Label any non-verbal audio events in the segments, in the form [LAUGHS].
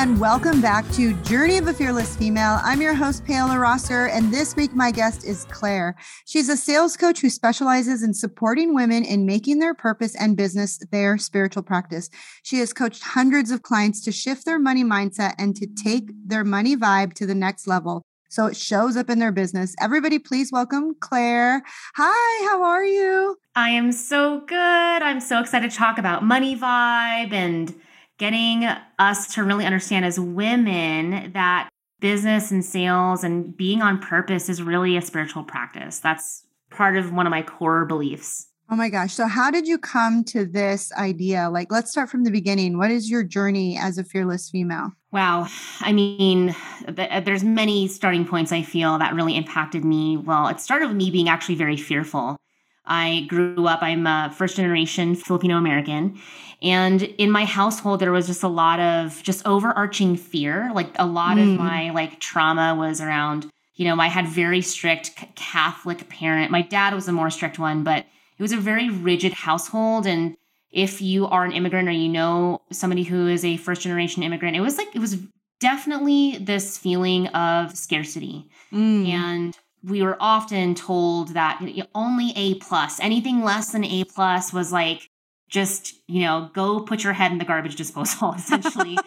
and welcome back to Journey of a Fearless Female. I'm your host, Paola Rosser, and this week my guest is Clare. She's a sales coach who specializes in supporting women in making their purpose and business their spiritual practice. She has coached hundreds of clients to shift their money mindset and to take their money vibe to the next level. So it shows up in their business. Everybody, please welcome Clare. Hi, how are you? I am so good. I'm so excited to talk about money vibe and getting us to really understand as women that business and sales and being on purpose is really a spiritual practice. That's part of one of my core beliefs. Oh my gosh. So, how did you come to this idea? Like, let's start from the beginning. What is your journey as a fearless female? Wow. I mean, uh, there's many starting points I feel that really impacted me. Well, it started with me being actually very fearful. I grew up, I'm a first generation Filipino American. And in my household, there was just a lot of just overarching fear. Like a lot mm. of my like trauma was around, you know, I had very strict Catholic parent. My dad was a more strict one, but it was a very rigid household. And if you are an immigrant or you know somebody who is a first generation immigrant, it was like, it was definitely this feeling of scarcity. Mm. And we were often told that only A plus, anything less than A plus was like just you know go put your head in the garbage disposal [LAUGHS] essentially. [LAUGHS]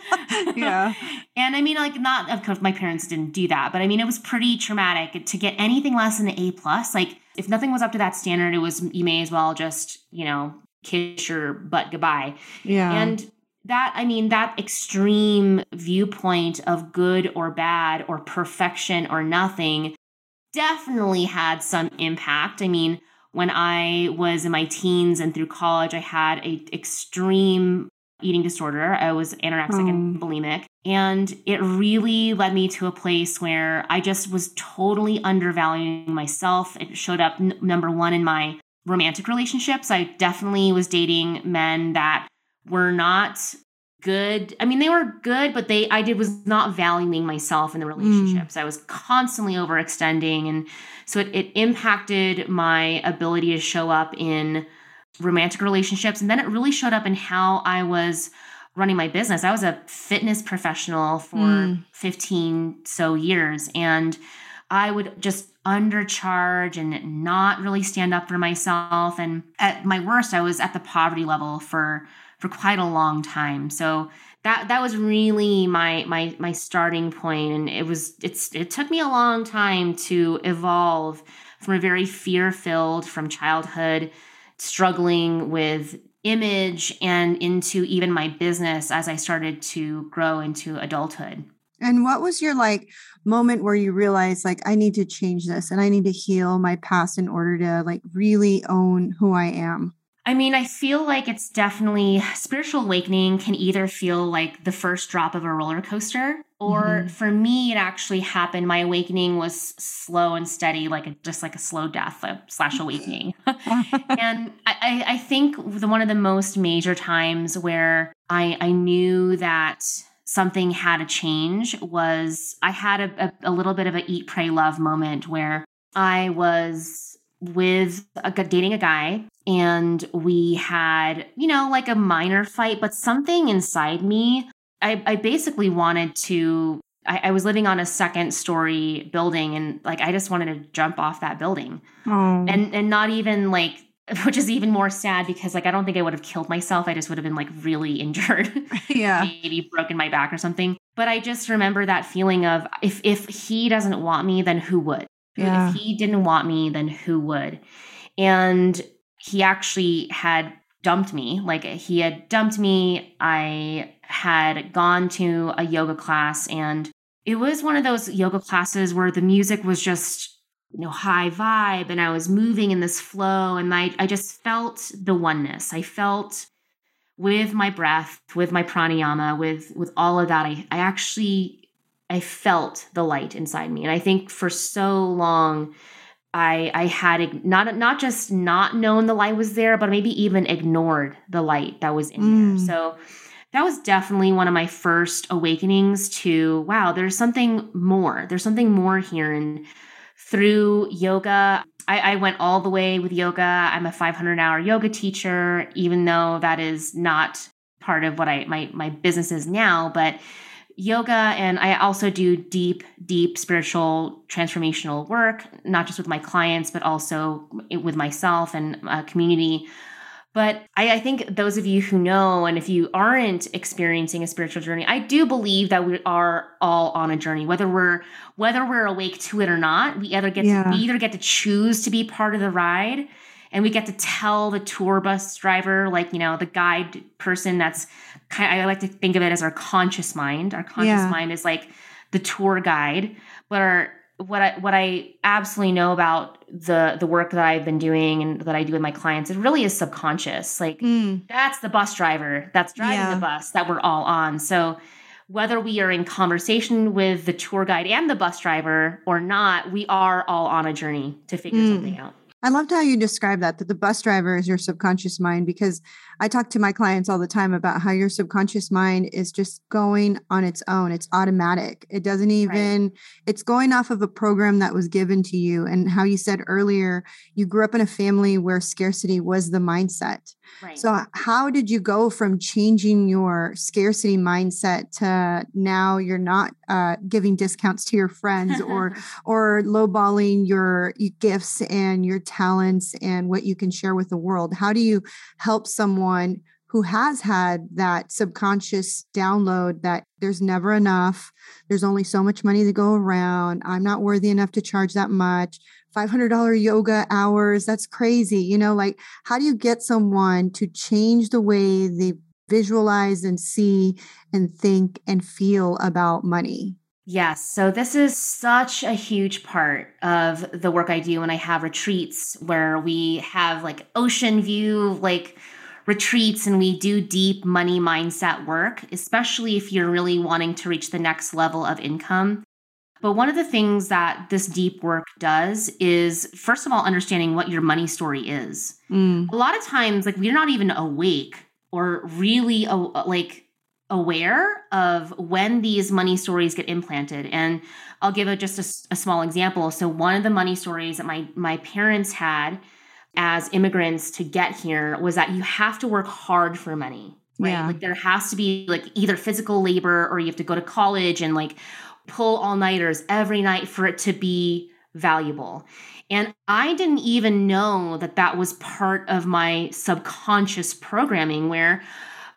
Yeah. And i mean like not of course my parents didn't do that but i mean it was pretty traumatic to get anything less than an a plus. Like if nothing was up to that standard it was you may as well just you know kiss your butt goodbye. Yeah. And that i mean that extreme viewpoint of good or bad or perfection or nothing definitely had some impact. I mean, when I was in my teens and through college, I had a extreme eating disorder. I was anorexic and hmm. bulimic. And it really led me to a place where I just was totally undervaluing myself. It showed up n- number one in my romantic relationships. I definitely was dating men that were not good. I mean, they were good, but they I did was not valuing myself in the relationships. Mm. I was constantly overextending and so it, it impacted my ability to show up in romantic relationships. And then it really showed up in how I was running my business. I was a fitness professional for mm. 15 so years and I would just undercharge and not really stand up for myself and at my worst I was at the poverty level for for quite a long time. So that that was really my my my starting point and it was it's it took me a long time to evolve from a very fear-filled from childhood struggling with image and into even my business as I started to grow into adulthood. And what was your like moment where you realized like I need to change this and I need to heal my past in order to like really own who I am? I mean, I feel like it's definitely spiritual awakening can either feel like the first drop of a roller coaster, or mm-hmm. for me, it actually happened. My awakening was slow and steady, like a, just like a slow death uh, slash awakening. [LAUGHS] and I, I think the one of the most major times where I, I knew that something had to change was I had a, a, a little bit of a eat, pray, love moment where I was with a, dating a guy and we had, you know, like a minor fight, but something inside me, I, I basically wanted to. I, I, was living on a second story building and like I just wanted to jump off that building. Oh. And and not even like [LAUGHS] which is even more sad because like I don't think I would have killed myself. I just would have been like really injured. [LAUGHS] Yeah. Maybe broken my back or something. But I just remember that feeling of if if he doesn't want me, then who would? Yeah. If he didn't want me, then who would? And he actually had dumped me. Like he had dumped me. I had gone to a yoga class and it was one of those yoga classes where the music was just you know high vibe and I was moving in this flow and I I just felt the oneness. I felt with my breath, with my pranayama, with with all of that I I actually I felt the light inside me. And I think for so long, I I had not not just not known the light was there, but maybe even ignored the light that was in mm. there. So that was definitely one of my first awakenings to wow, there's something more. There's something more here. And through yoga, I, I went all the way with yoga. I'm a 500 hour yoga teacher, even though that is not part of what I my my business is now, but yoga and I also do deep deep spiritual transformational work, not just with my clients but also with myself and a community. But I, I, think those of you who know, and if you aren't experiencing a spiritual journey, I do believe that we are all on a journey, whether we're whether we're awake to it or not. We either get yeah. to, we either get to choose to be part of the ride, and we get to tell the tour bus driver, like you know, the guide person. That's kind. Of, I like to think of it as our conscious mind. Our conscious yeah. mind is like the tour guide, but our what I what I absolutely know about the the work that I've been doing and that I do with my clients, it really is subconscious. Like mm. that's the bus driver that's driving yeah. the bus that we're all on. So whether we are in conversation with the tour guide and the bus driver or not, we are all on a journey to figure mm. something out. I loved how you described that, that the bus driver is your subconscious mind, because I talk to my clients all the time about how your subconscious mind is just going on its own. It's automatic. It doesn't even, right. it's going off of a program that was given to you. And how you said earlier, you grew up in a family where scarcity was the mindset. Right. So, how did you go from changing your scarcity mindset to now you're not uh, giving discounts to your friends or [LAUGHS] or lowballing your gifts and your talents and what you can share with the world? How do you help someone who has had that subconscious download that there's never enough, there's only so much money to go around, I'm not worthy enough to charge that much, $500 yoga hours. That's crazy. You know, like how do you get someone to change the way they visualize and see and think and feel about money? Yes. So this is such a huge part of the work I do when I have retreats where we have like ocean view, like retreats, and we do deep money mindset work, especially if you're really wanting to reach the next level of income. But one of the things that this deep work does is, first of all, understanding what your money story is. Mm. A lot of times, like, we're not even awake or really like aware of when these money stories get implanted. And I'll give a, just a, a small example. So, one of the money stories that my, my parents had as immigrants to get here was that you have to work hard for money right yeah. like there has to be like either physical labor or you have to go to college and like pull all nighters every night for it to be valuable. And I didn't even know that that was part of my subconscious programming where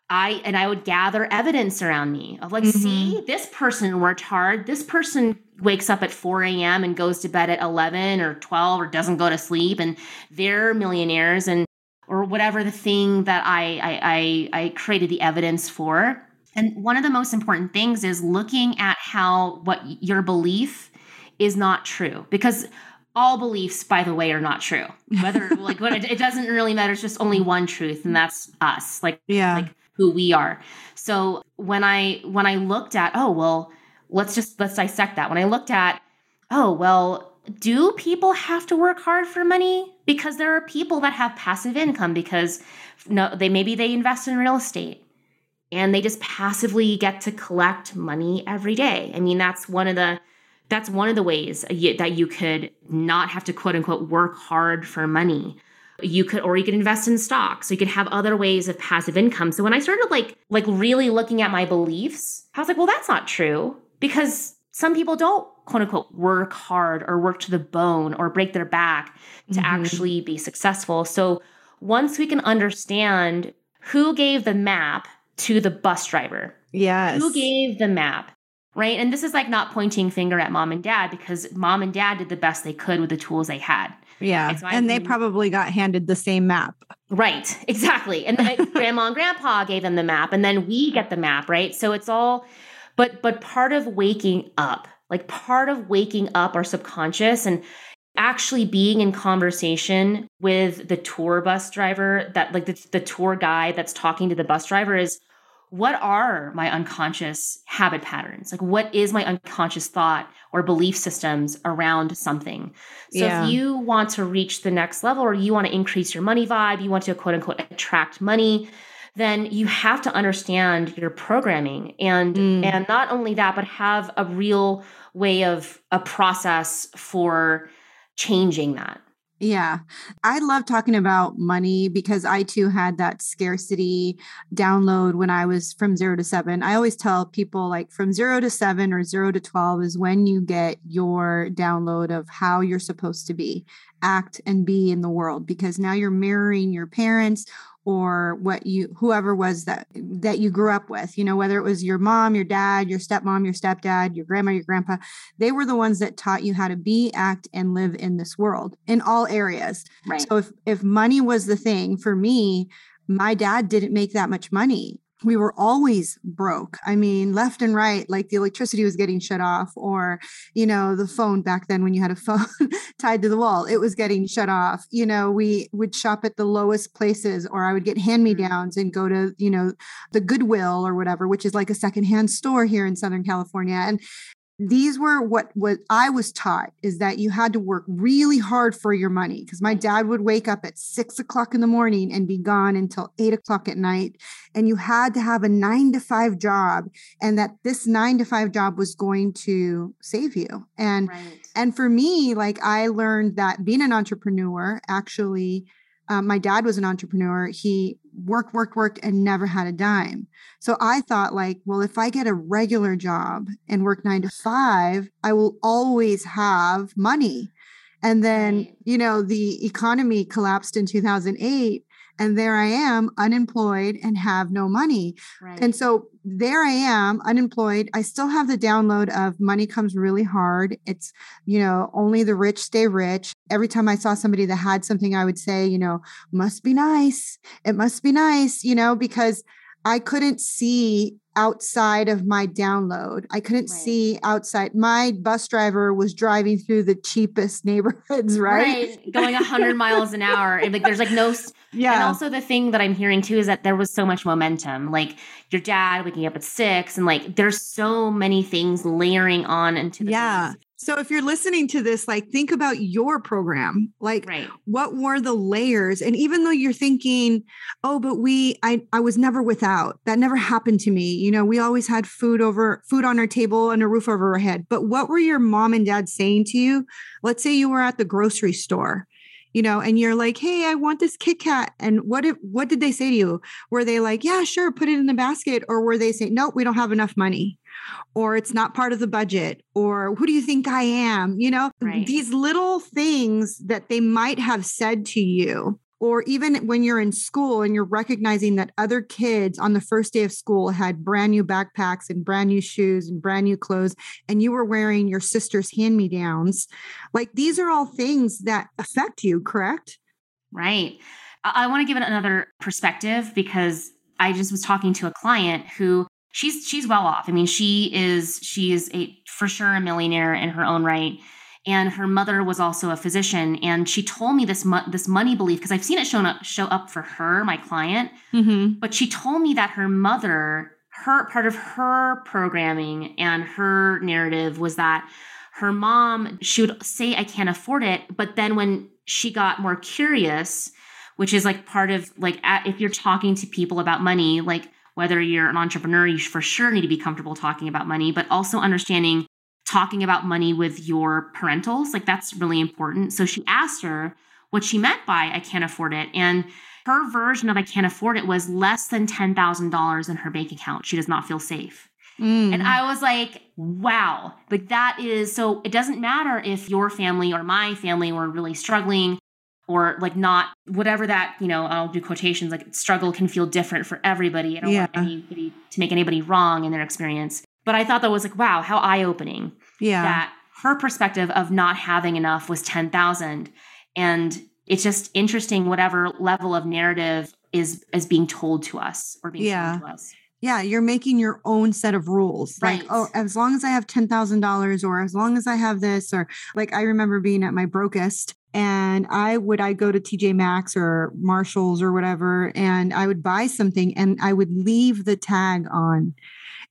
I and I would gather evidence around me of like, mm-hmm. see, this person worked hard. This person wakes up at 4 a.m. and goes to bed at 11 or 12 or doesn't go to sleep, and they're millionaires and or whatever the thing that I I I, I created the evidence for. And one of the most important things is looking at how what your belief is not true because all beliefs by the way are not true whether like what it, it, doesn't really matter it's just only one truth and that's us like [LAUGHS] yeah like who we are so when i when i looked at oh well let's just let's dissect that when i looked at oh well do people have to work hard for money because there are people that have passive income because no they maybe they invest in real estate and they just passively get to collect money every day. I mean, that's one of the that's one of the ways that you could not have to quote unquote work hard for money. You could or you could invest in stocks. So you could have other ways of passive income. So when I started like like really looking at my beliefs, I was like, well, that's not true because some people don't quote unquote work hard or work to the bone or break their back to mm-hmm. actually be successful. So once we can understand who gave the map to the bus driver. Yes. Who gave the map? Right. And this is like not pointing finger at mom and dad because mom and dad did the best they could with the tools they had. Yeah. And, and they probably got handed the same map. Right. [LAUGHS] Exactly. And then [LAUGHS] grandma and grandpa gave them the map and then we get the map, right? So it's all but but part of waking up, like part of waking up our subconscious and actually being in conversation with the tour bus driver that like the, the tour guide that's talking to the bus driver is what are my unconscious habit patterns like what is my unconscious thought or belief systems around something so yeah. if you want to reach the next level or you want to increase your money vibe you want to quote unquote attract money then you have to understand your programming and mm. and not only that but have a real way of a process for changing that. Yeah. I love talking about money because I too had that scarcity download when I was from zero to seven. I always tell people like from zero to seven or zero to 12 is when you get your download of how you're supposed to be, act, and be in the world because now you're mirroring your parents or what you whoever was that that you grew up with you know whether it was your mom your dad your stepmom your stepdad your grandma your grandpa they were the ones that taught you how to be act and live in this world in all areas right. so if if money was the thing for me my dad didn't make that much money we were always broke. I mean, left and right, like the electricity was getting shut off, or, you know, the phone back then when you had a [LAUGHS] phone tied to the wall, it was getting shut off. You know, we would shop at the lowest places, or I would get mm. hand me downs and go to, you know, the Goodwill or whatever, which is like a secondhand store here in Southern California. And these were what what I was taught is that you had to work really hard for your money because my dad would wake up at six o'clock in the morning and be gone until eight o'clock at night, and you had to have a nine to five job, and that this nine to five job was going to save you. And right. and for me, like I learned that being an entrepreneur actually um, my dad was an entrepreneur. He worked, worked, worked, and never had a dime. So I thought, like, well, if I get a regular job and work nine to five, I will always have money. And then, you know, the economy collapsed in 2008 and there I am unemployed and have no money. Right. And so there I am unemployed. I still have the download of money comes really hard. It's, you know, only the rich stay rich. Every time I saw somebody that had something, I would say, you know, must be nice. It must be nice, you know, because I couldn't see outside of my download. I couldn't right. see outside. My bus driver was driving through the cheapest [LAUGHS] neighborhoods, right? Right. Going 100 miles an hour. And like there's like no [LAUGHS] Yeah. And also the thing that I'm hearing too is that there was so much momentum. Like your dad waking up at 6 and like there's so many things layering on into the Yeah. So if you're listening to this, like think about your program. Like right. what were the layers? And even though you're thinking, oh, but we I I was never without. That never happened to me. You know, we always had food over food on our table and a roof over our head. But what were your mom and dad saying to you? Let's say you were at the grocery store you know, and you're like, hey, I want this Kit Kat. And what if what did they say to you? Were they like, yeah, sure, put it in the basket? Or were they saying, nope, we don't have enough money? Or it's not part of the budget, or who do you think I am? You know, right. these little things that they might have said to you or even when you're in school and you're recognizing that other kids on the first day of school had brand new backpacks and brand new shoes and brand new clothes and you were wearing your sister's hand me downs like these are all things that affect you correct right i want to give it another perspective because i just was talking to a client who she's she's well off. I mean she is she is a for sure a millionaire in her own right. And her mother was also a physician. And she told me this mo- this money belief because i've seen it show up show up for her my client. Mm-hmm. but she told me that her mother her part of her programming and her narrative was that her mom she would say i can't afford it. But then when she got more curious which is like part of like if you're talking to people about money like whether you're an entrepreneur you for sure need to be comfortable talking about money but also understanding talking about money with your parentals. Like that's really important. So she asked her what she meant by I can't afford it. And her version of I can't afford it was less than $10,000 in her bank account. She does not feel safe. Mm. And I was like, wow, like that is so it doesn't matter if your family or my family were really struggling or like not whatever that, you know, I'll do quotations like struggle can feel different for everybody. I don't yeah. want anybody to make anybody wrong in their experience. But I thought that was like, wow, how eye opening. Yeah. That her perspective of not having enough was 10,000. And it's just interesting, whatever level of narrative is is being told to us or being yeah. told to us. Yeah, you're making your own set of rules. Right. Like, oh, as long as I have $10,000 or as long as I have this, or like I remember being at my brokest and I would I go to TJ Maxx or Marshalls or whatever and I would buy something and I would leave the tag on.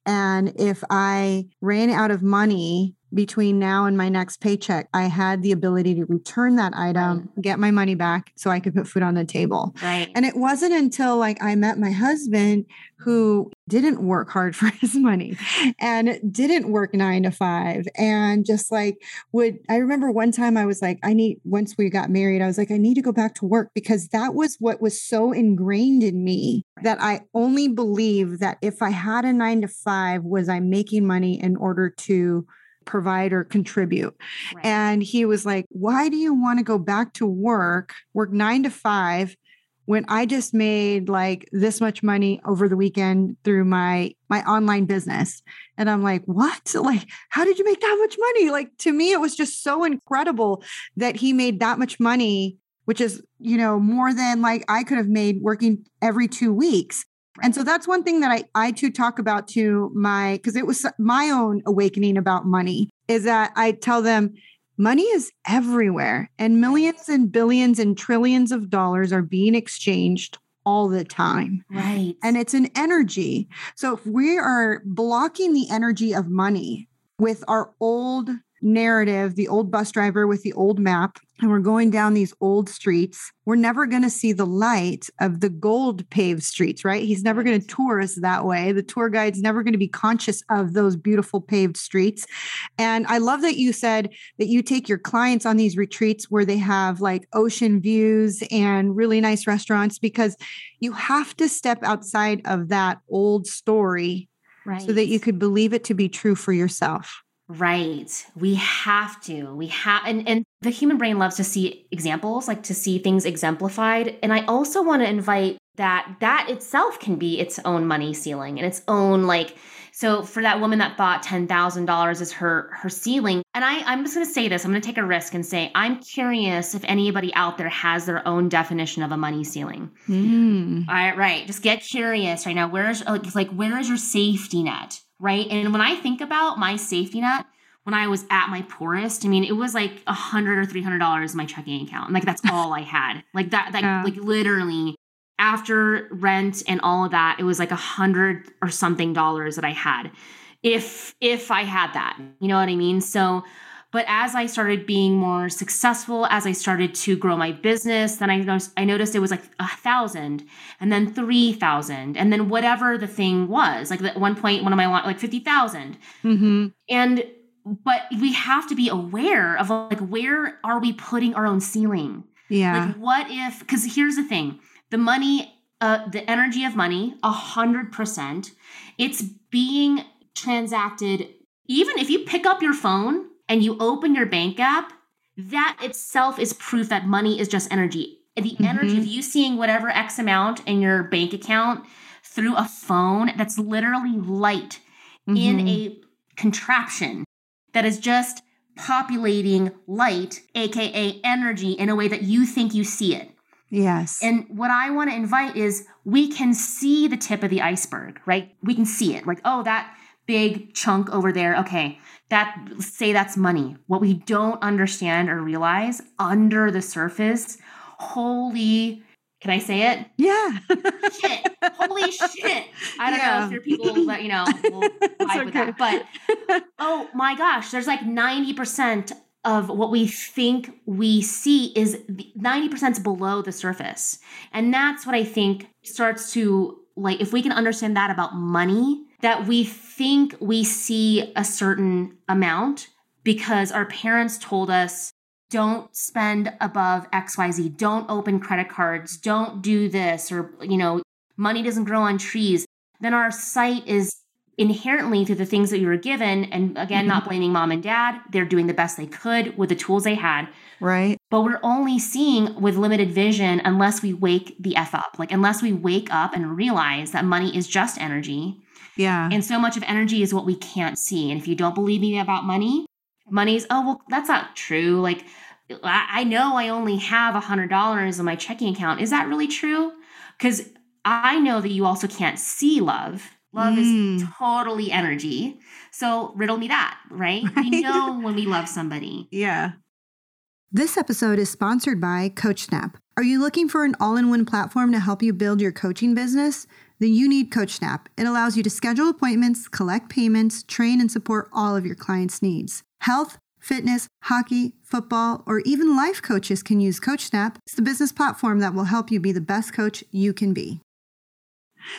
And if I ran out of money between now and my next paycheck, I had the ability to return that item, right. get my money back so I could put food on the table. Right. And it wasn't until like I met my husband who didn't work hard [LAUGHS] for his money and didn't work 9 to 5 and just like would I remember one time I was like I need once we got married I was like I need to go back to work because that was what was so ingrained in me that I only believe that if I had a 9 to 5 was I making money in order to provide or contribute. Right. And he was like, Why do you want to go back to work, work nine to five? when I just made like this much money over the weekend through my my online business. And I'm like, "What? [LAUGHS] Like how did you make that much money?" Like to me it was just so incredible that he made that much money, which is, you know, more than like I could have made working every 2 weeks. And so that's one thing that I, I too talk about to my, because it was my own awakening about money, is that I tell them money is everywhere and millions and billions and trillions of dollars are being exchanged all the time. Right. And it's an energy. So if we are blocking the energy of money with our old narrative, the old bus driver with the old map, and we're going down these old streets, we're never going to see the light of the gold paved streets, right? He's never going to tour us that way. The tour guide's never going to be conscious of those beautiful paved streets. And I love that you said that you take your clients on these retreats where they have like ocean views and really nice restaurants because you have to step outside of that old story right. so that you could believe it to be true for yourself. Right. We have to. We have and and the human brain loves to see examples, like to see things exemplified. And I also want to invite that that itself can be its own money ceiling and its own like so for that woman that thought $10,000 is her her ceiling and I I'm just going to say this I'm going to take a risk and say I'm curious if anybody out there has their own definition of a money ceiling. Mm. All right, right. Just get curious right now. Where's like, like where is your safety net? right? And when I think about my safety net, when I was at my poorest, I mean, it was like a hundred or three hundred dollars in my checking account. Like that's [LAUGHS] all I had. Like that, like, yeah. like literally after rent and all of that, it was like a hundred or something dollars that I had. If if I had that, you know what I mean? So but as I started being more successful, as I started to grow my business, then I noticed, I noticed it was like a thousand and then 3,000 and then whatever the thing was. Like at one point, one of my, like 50,000. Mm-hmm. And, but we have to be aware of like, where are we putting our own ceiling? Yeah. Like what if, because here's the thing the money, uh, the energy of money, a hundred percent, it's being transacted. Even if you pick up your phone and you open your bank app, that itself is proof that money is just energy. The mm-hmm. energy of you seeing whatever X amount in your bank account through a phone, that's literally light mm-hmm. in a contraption that is just populating light, aka energy, in a way that you think you see it. Yes. And what I want to invite is we can see the tip of the iceberg, right? We can see it. Like, oh, that big chunk over there. Okay, that say that's money. What we don't understand or realize under the surface, holy can I say it? Yeah. shit. Holy shit. I don't yeah. know if your people that, you know, will [LAUGHS] vibe okay. with that. But oh my gosh, there's like 90% of what we think we see is 90% is below the surface. And that's what I think starts to like if we can understand that about money that we think we see a certain amount because our parents told us don't spend above xyz don't open credit cards. Don't do this or you know money doesn't grow on trees. Then our sight is inherently through the things that you were given and again mm-hmm. not blaming mom and dad they're doing the best they could with the tools they had right but we're only seeing with limited vision unless we wake the f up like unless we wake up and realize that money is just energy yeah. And so much of energy is what we can't see. And if you don't believe me about money, money's, oh, well, that's not true. Like, I know I only have a $100 in my checking account. Is that really true? Because I know that you also can't see love. Love mm. is totally energy. So riddle me that, right? [LAUGHS] right? We know when we love somebody. Yeah. This episode is sponsored by CoachSnap. Are you looking for an all in one platform to help you build your coaching business? then you need CoachSnap. It allows you to schedule appointments, collect payments, train, and support all of your clients' needs. Health, fitness, hockey, football, or even life coaches can use CoachSnap. It's the business platform that will help you be the best coach you can be.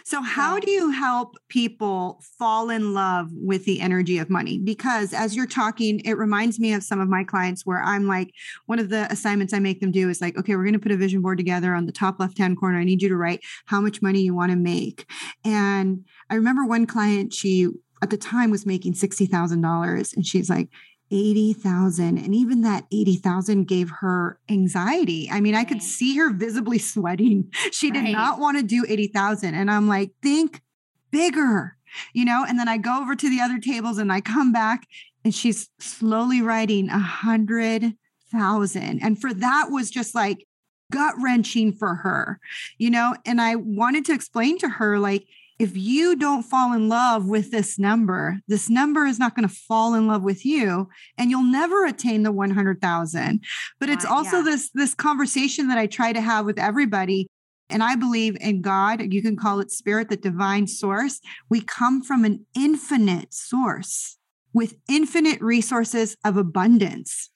So, how do you help people fall in love with the energy of money? Because as you're talking, it reminds me of some of my clients where I'm like, one of the assignments I make them do is like, okay, we're going to put a vision board together on the top left hand corner. I need you to write how much money you want to make. And I remember one client, she at the time was making $60,000 and she's like, 80,000 and even that 80,000 gave her anxiety. I mean, I could see her visibly [LAUGHS] sweating. She did right. not want to do 80,000 and I'm like, think bigger. You know, and then I go over to the other tables and I come back and she's slowly writing a hundred thousand. And for that was just like gut wrenching for her, you know. And I wanted to explain to her, like, if you don't fall in love with this number, this number is not going to fall in love with you and you'll never attain the 100,000. But it's uh, also yeah. this this conversation that I try to have with everybody and I believe in God, you can call it spirit, the divine source. We come from an infinite source with infinite resources of abundance.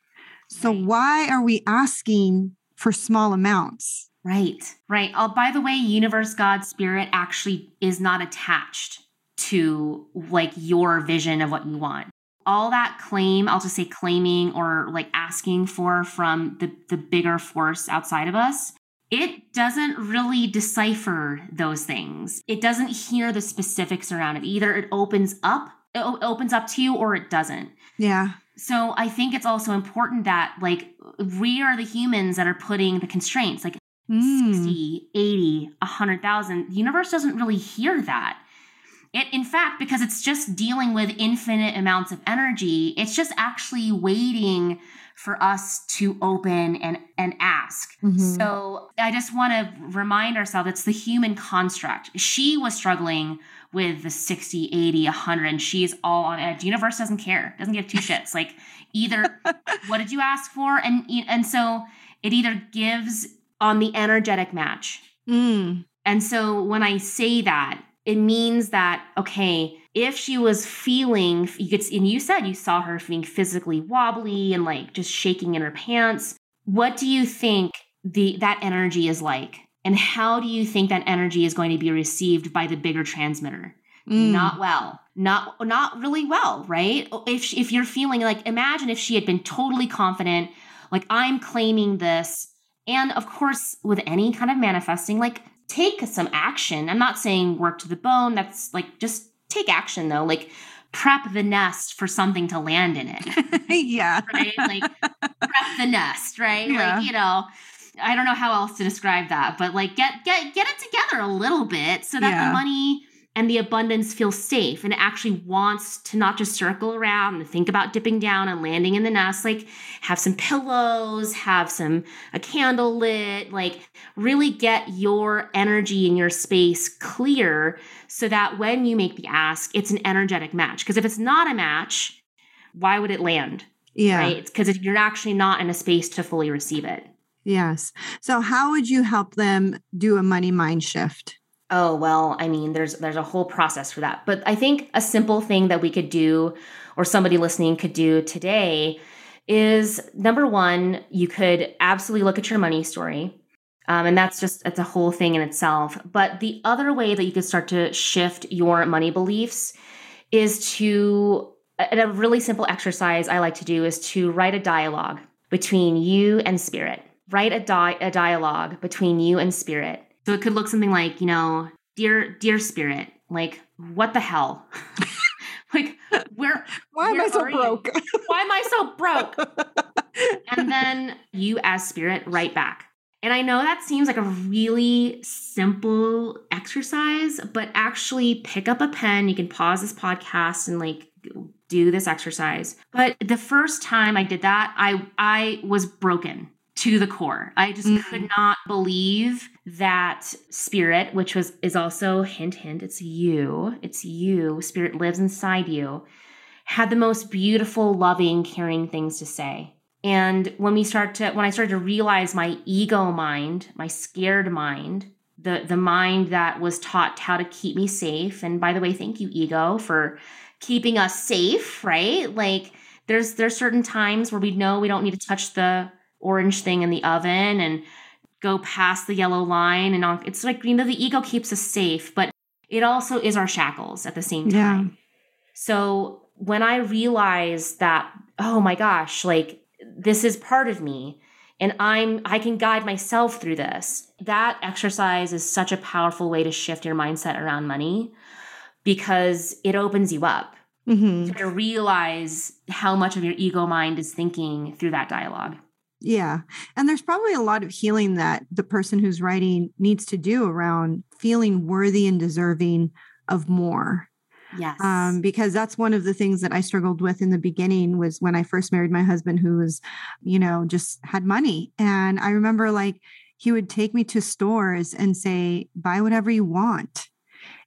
So why are we asking for small amounts? Right, right. Oh, by the way, universe, God, spirit actually is not attached to like your vision of what you want. All that claim, I'll just say claiming or like asking for from the, the bigger force outside of us, it doesn't really decipher those things. It doesn't hear the specifics around it. Either it opens up, it opens up to you or it doesn't. Yeah. So I think it's also important that like we are the humans that are putting the constraints. Like mm. 60, 80, 100,000. The universe doesn't really hear that. It, in fact, because it's just dealing with infinite amounts of energy, it's just actually waiting for us to open and, and ask. Mm-hmm. So I just want to remind ourselves it's the human construct. She was struggling with the 60, 80, 100, and she's all on edge. Universe doesn't care, doesn't give two [LAUGHS] shits. Like, either what did you ask for? And, and so it either gives on the energetic match. Mm. And so when I say that, it means that, okay, if she was feeling, you could, and you said you saw her being physically wobbly and like just shaking in her pants, what do you think the that energy is like? And how do you think that energy is going to be received by the bigger transmitter? Mm. Not well. Not not really well, right? If if you're feeling like imagine if she had been totally confident, like I'm claiming this and of course, with any kind of manifesting, like take some action. I'm not saying work to the bone. That's like just take action though. Like prep the nest for something to land in it. [LAUGHS] yeah. [LAUGHS] Right? Like prep the nest, right? Yeah. Like, you know, I don't know how else to describe that, but like get get get it together a little bit so that yeah. the money and the abundance feels safe and it actually wants to not just circle around and think about dipping down and landing in the nest like have some pillows have some a candle lit like really get your energy in your space clear so that when you make the ask it's an energetic match. Because if it's not a match why would it land? Yeah. Right? Because you're actually not in a space to fully receive it. Yes. So how would you help them do a money mind shift oh well i mean there's there's a whole process for that. But i think a simple thing that we could do or somebody listening could do today is number one you could absolutely look at your money story. Um, and that's just it's a whole thing in itself. But the other way that you could start to shift your money beliefs is to a really simple exercise i like to do is to write a dialogue between you and spirit. Write a, di- a dialogue between you and spirit so it could look something like, you know, dear dear spirit, like what the hell? [LAUGHS] like where why where am I so broke? why am I so broke? [LAUGHS] and then you as spirit write back. And I know that seems like a really simple exercise, but actually pick up a pen. You can pause this podcast and like do this exercise. But the first time I did that, I I was broken to the core. I just mm-hmm. could not believe that spirit, which was is also hint hint, it's you. It's you. Spirit lives inside you. Had the most beautiful, loving, caring things to say. And when we start to when I started to realize my ego mind, my scared mind, the the mind that was taught how to keep me safe. And by the way, thank you, ego, for keeping us safe, right? Like there's there's certain times where we know we don't need to touch the orange thing in the oven and go past the yellow line and on, it's like you know the ego keeps us safe but it also is our shackles at the same time yeah. so when i realized that oh my gosh like this is part of me and i'm i can guide myself through this that exercise is such a powerful way to shift your mindset around money because it opens you up mm-hmm. to realize how much of your ego mind is thinking through that dialogue yeah. And there's probably a lot of healing that the person who's writing needs to do around feeling worthy and deserving of more. Yes. Um, because that's one of the things that I struggled with in the beginning was when I first married my husband, who was, you know, just had money. And I remember like he would take me to stores and say, buy whatever you want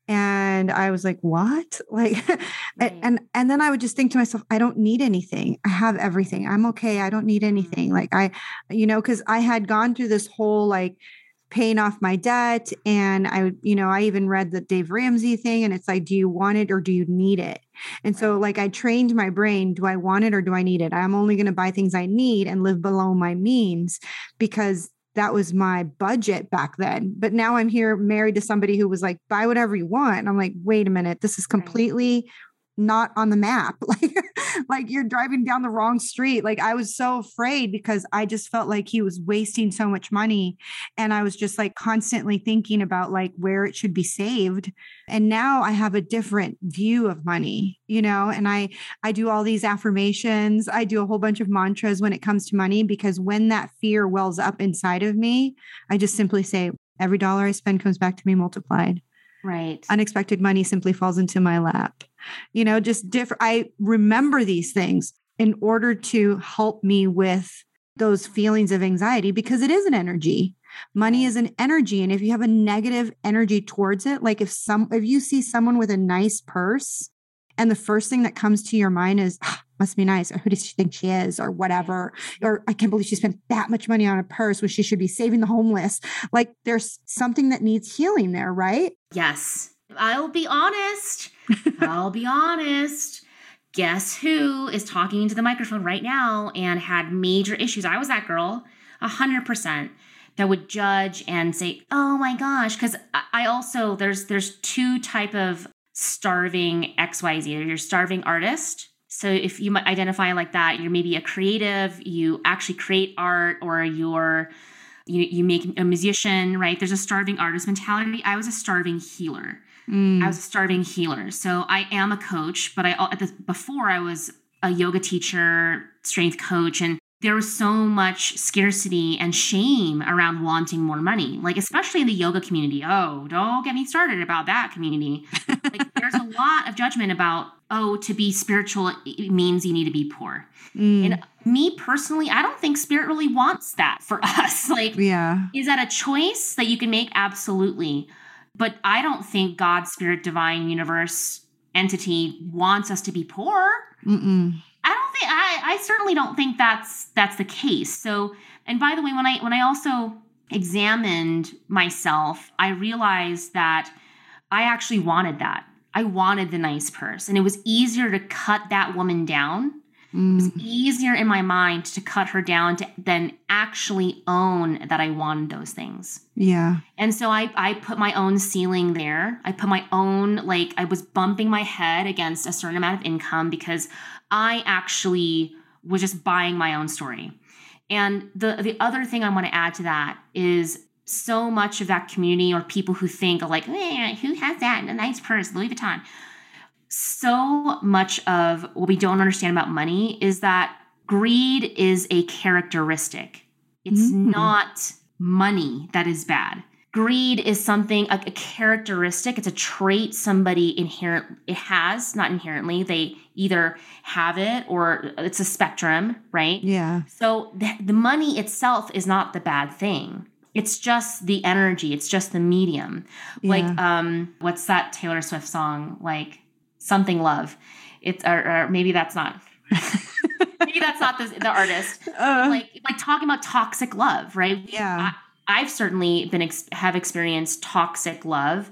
and i was like what? [LAUGHS] Like right. and and then i would just think to myself i don't need anything. I have everything. I'm okay. I don't need anything. Mm-hmm. like i you know because i had gone through this whole like paying off my debt and i you know i even read the dave ramsey thing and it's like do you want it or do you need it? And so like i trained my brain do i want it or do i need it? I'm only going to buy things i need and live below my means because that was my budget back then. But now I'm here married to somebody who was like, buy whatever you want. And I'm like, wait a minute, this is completely not on the map [LAUGHS] like [LAUGHS] like you're driving down the wrong street. Like i was so afraid because i just felt like he was wasting so much money. And i was just like constantly thinking about like where it should be saved. And now i have a different view of money you know? And i i do all these affirmations. I do a whole bunch of mantras when it comes to money because when that fear wells up inside of me i just simply say every dollar i spend comes back to me multiplied. Right. Unexpected money simply falls into my lap. You know, just different. I remember these things in order to help me with those feelings of anxiety because it is an energy. Money is an energy. And if you have a negative energy towards it, like if some, if you see someone with a nice purse and the first thing that comes to your mind is, oh, must be nice, or who does she think she is, or whatever, or I can't believe she spent that much money on a purse when she should be saving the homeless. Like there's something that needs healing there, right? Yes. I'll be honest. I'll be honest. Guess who is talking into the microphone right now and had major issues? I was that girl, a hundred percent that would judge and say, "Oh my gosh," because I also there's there's two type of starving XYZ. You're starving artist. So if you identify like that, you're maybe a creative, you actually create art, or you're you, you make a musician, right? There's a starving artist mentality. I was a starving healer. Mm. I was a starving healer. So I am a coach, but I at the, before I was a yoga teacher, strength coach, and there was so much scarcity and shame around wanting more money, like especially in the yoga community. Oh, don't get me started about that community. [LAUGHS] like there's a lot of judgment about, oh, to be spiritual it means you need to be poor. Mm. And me personally, I don't think spirit really wants that for [LAUGHS] us. like, yeah. is that a choice that you can make? Absolutely. But I don't think God, spirit, divine, universe, entity wants us to be poor. Mm-mm. I don't think I, I certainly don't think that's that's the case. So, and by the way, when I when I also examined myself, I realized that I actually wanted that. I wanted the nice purse, and it was easier to cut that woman down. Mm. It was mm. easier in my mind to cut her down to than actually own that I wanted those things. Yeah. And so I I put my own ceiling there. I put my own like I was bumping my head against a certain amount of income because I actually was just buying my own story. And the the other thing I want to add to that is so much of that community or people who think like, eh, who has that? A nice purse, Louis Vuitton. So much of what we don't understand about money is that greed is a characteristic. It's mm-hmm. not money that is bad greed is something a, a, characteristic it's a trait somebody inherent it has not inherently they either have it or it's a spectrum right yeah so the, the money itself is not the bad thing it's just the energy it's just the medium yeah. like um what's that taylor swift song like something love it's or, or maybe that's not [LAUGHS] maybe that's not the, the artist [LAUGHS] uh, like like talking about toxic love right yeah I, I've certainly been have experienced toxic love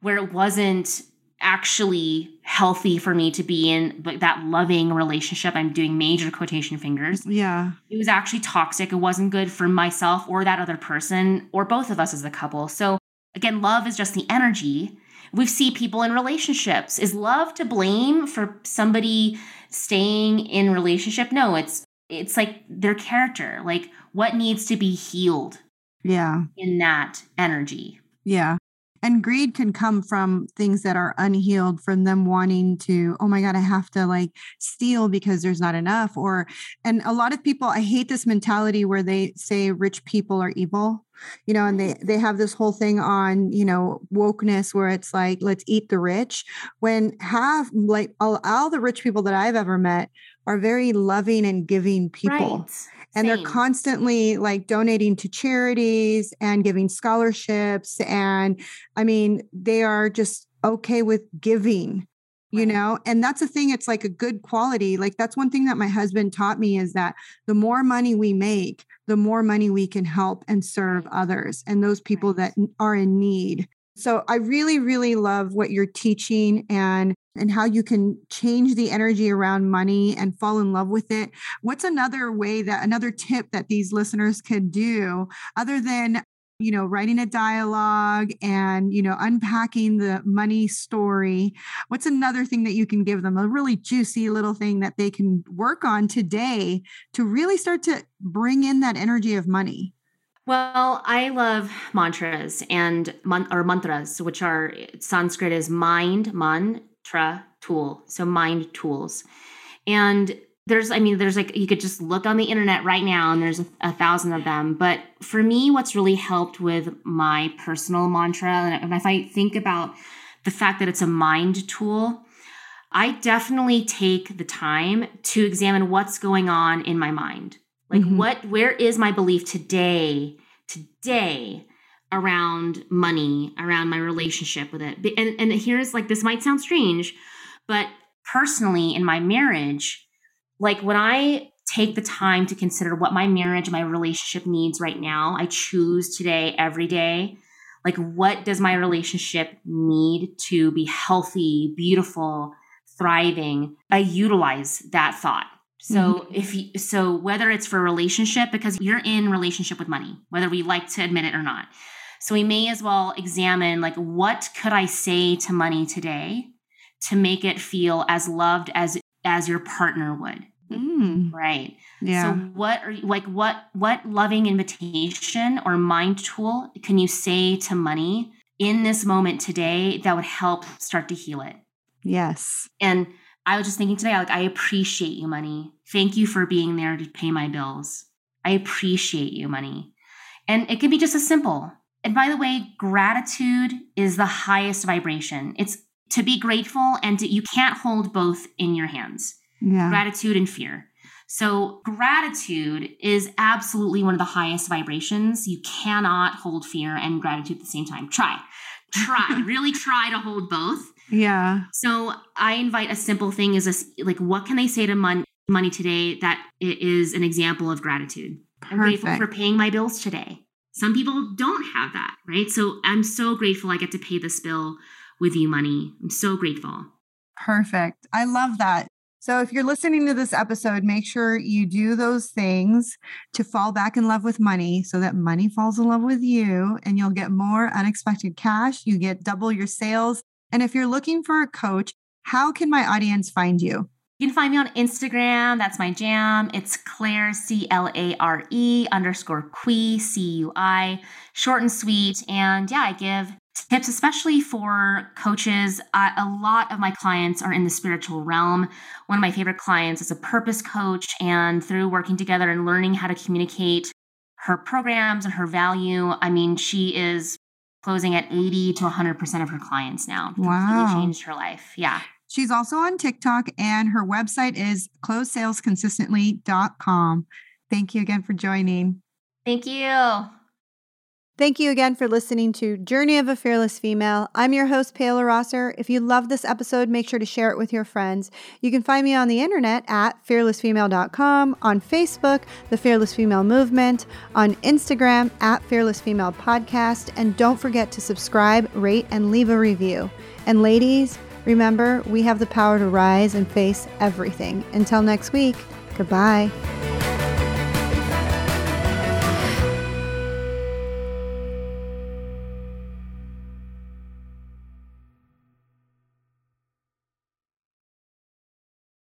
where it wasn't actually healthy for me to be in like that loving relationship. I'm doing major quotation fingers. Yeah. It was actually toxic. It wasn't good for myself or that other person or both of us as a couple. So again, love is just the energy. We see people in relationships. Is love to blame for somebody staying in relationship? No, it's it's like their character. Like what needs to be healed yeah in that energy yeah and greed can come from things that are unhealed from them wanting to oh my god i have to like steal because there's not enough or and a lot of people i hate this mentality where they say rich people are evil you know and they they have this whole thing on you know wokeness where it's like let's eat the rich when half like all, all the rich people that i've ever met are very loving and giving people. Right. And they're constantly like donating to charities and giving scholarships and i mean they are just okay with giving you right. know and that's a thing it's like a good quality like that's one thing that my husband taught me is that the more money we make the more money we can help and serve mm. others and those people right. that are in need so I really, really love what you're teaching and and how you can change the energy around money and fall in love with it. What's another way that another tip that these listeners could do other than you know writing a dialogue and you know unpacking the money story what's another thing that you can give them a really juicy little thing that they can work on today to really start to bring in that energy of money well, I love mantras and man- or mantras, which are Sanskrit is mind, mantra, tool. So mind tools. And there's, I mean, there's like, you could just look on the internet right now and there's a, a thousand of them. But for me, what's really helped with my personal mantra, and if I think about the fact that it's a mind tool, I definitely take the time to examine what's going on in my mind like mm-hmm. what where is my belief today today around money, around my relationship with it. And and here's like this might sound strange, but personally in my marriage, like when I take the time to consider what my marriage, my relationship needs right now, I choose today every day like what does my relationship need to be healthy, beautiful, thriving? I utilize that thought so mm-hmm. if you, so whether it's for a relationship because you're in relationship with money, whether we like to admit it or not. So we may as well examine like what could I say to money today to make it feel as loved as as your partner would. Mm. Right. Yeah. So what are like what what loving invitation or mind tool can you say to money in this moment today that would help start to heal it? Yes. And I was just thinking today, like, I appreciate you, money. Thank you for being there to pay my bills. I appreciate you, money. And it can be just as simple. And by the way, gratitude is the highest vibration. It's to be grateful and to, you can't hold both in your hands yeah. gratitude and fear. So, gratitude is absolutely one of the highest vibrations. You cannot hold fear and gratitude at the same time. Try, try, [LAUGHS] really try to hold both. Yeah. So I invite a simple thing is this like what can they say to mon- money today that is an example of gratitude? Perfect. I'm grateful for paying my bills today. Some people don't have that, right? So I'm so grateful I get to pay this bill with you money. I'm so grateful. Perfect. I love that. So if you're listening to this episode, make sure you do those things to fall back in love with money so that money falls in love with you and you'll get more unexpected cash. You get double your sales and if you're looking for a coach, how can my audience find you? You can find me on Instagram. That's my jam. It's Clare, C L A R E underscore Cui, C U I, short and sweet. And yeah, I give tips, especially for coaches. Uh, a lot of my clients are in the spiritual realm. One of my favorite clients is a purpose coach. And through working together and learning how to communicate her programs and her value, I mean, she is closing at 80 to 100% of her clients now. Wow. changed her life. Yeah. She's also on TikTok and her website is closesalesconsistently.com. Thank you again for joining. Thank you. Thank you again for listening to Journey of a Fearless Female. I'm your host, Paola Rosser. If you love this episode, make sure to share it with your friends. You can find me on the internet at fearlessfemale.com, on Facebook, The Fearless Female Movement, on Instagram at Fearless Female Podcast, and don't forget to subscribe, rate, and leave a review. And ladies, Remember, we have the power to rise and face everything. Until next week, goodbye.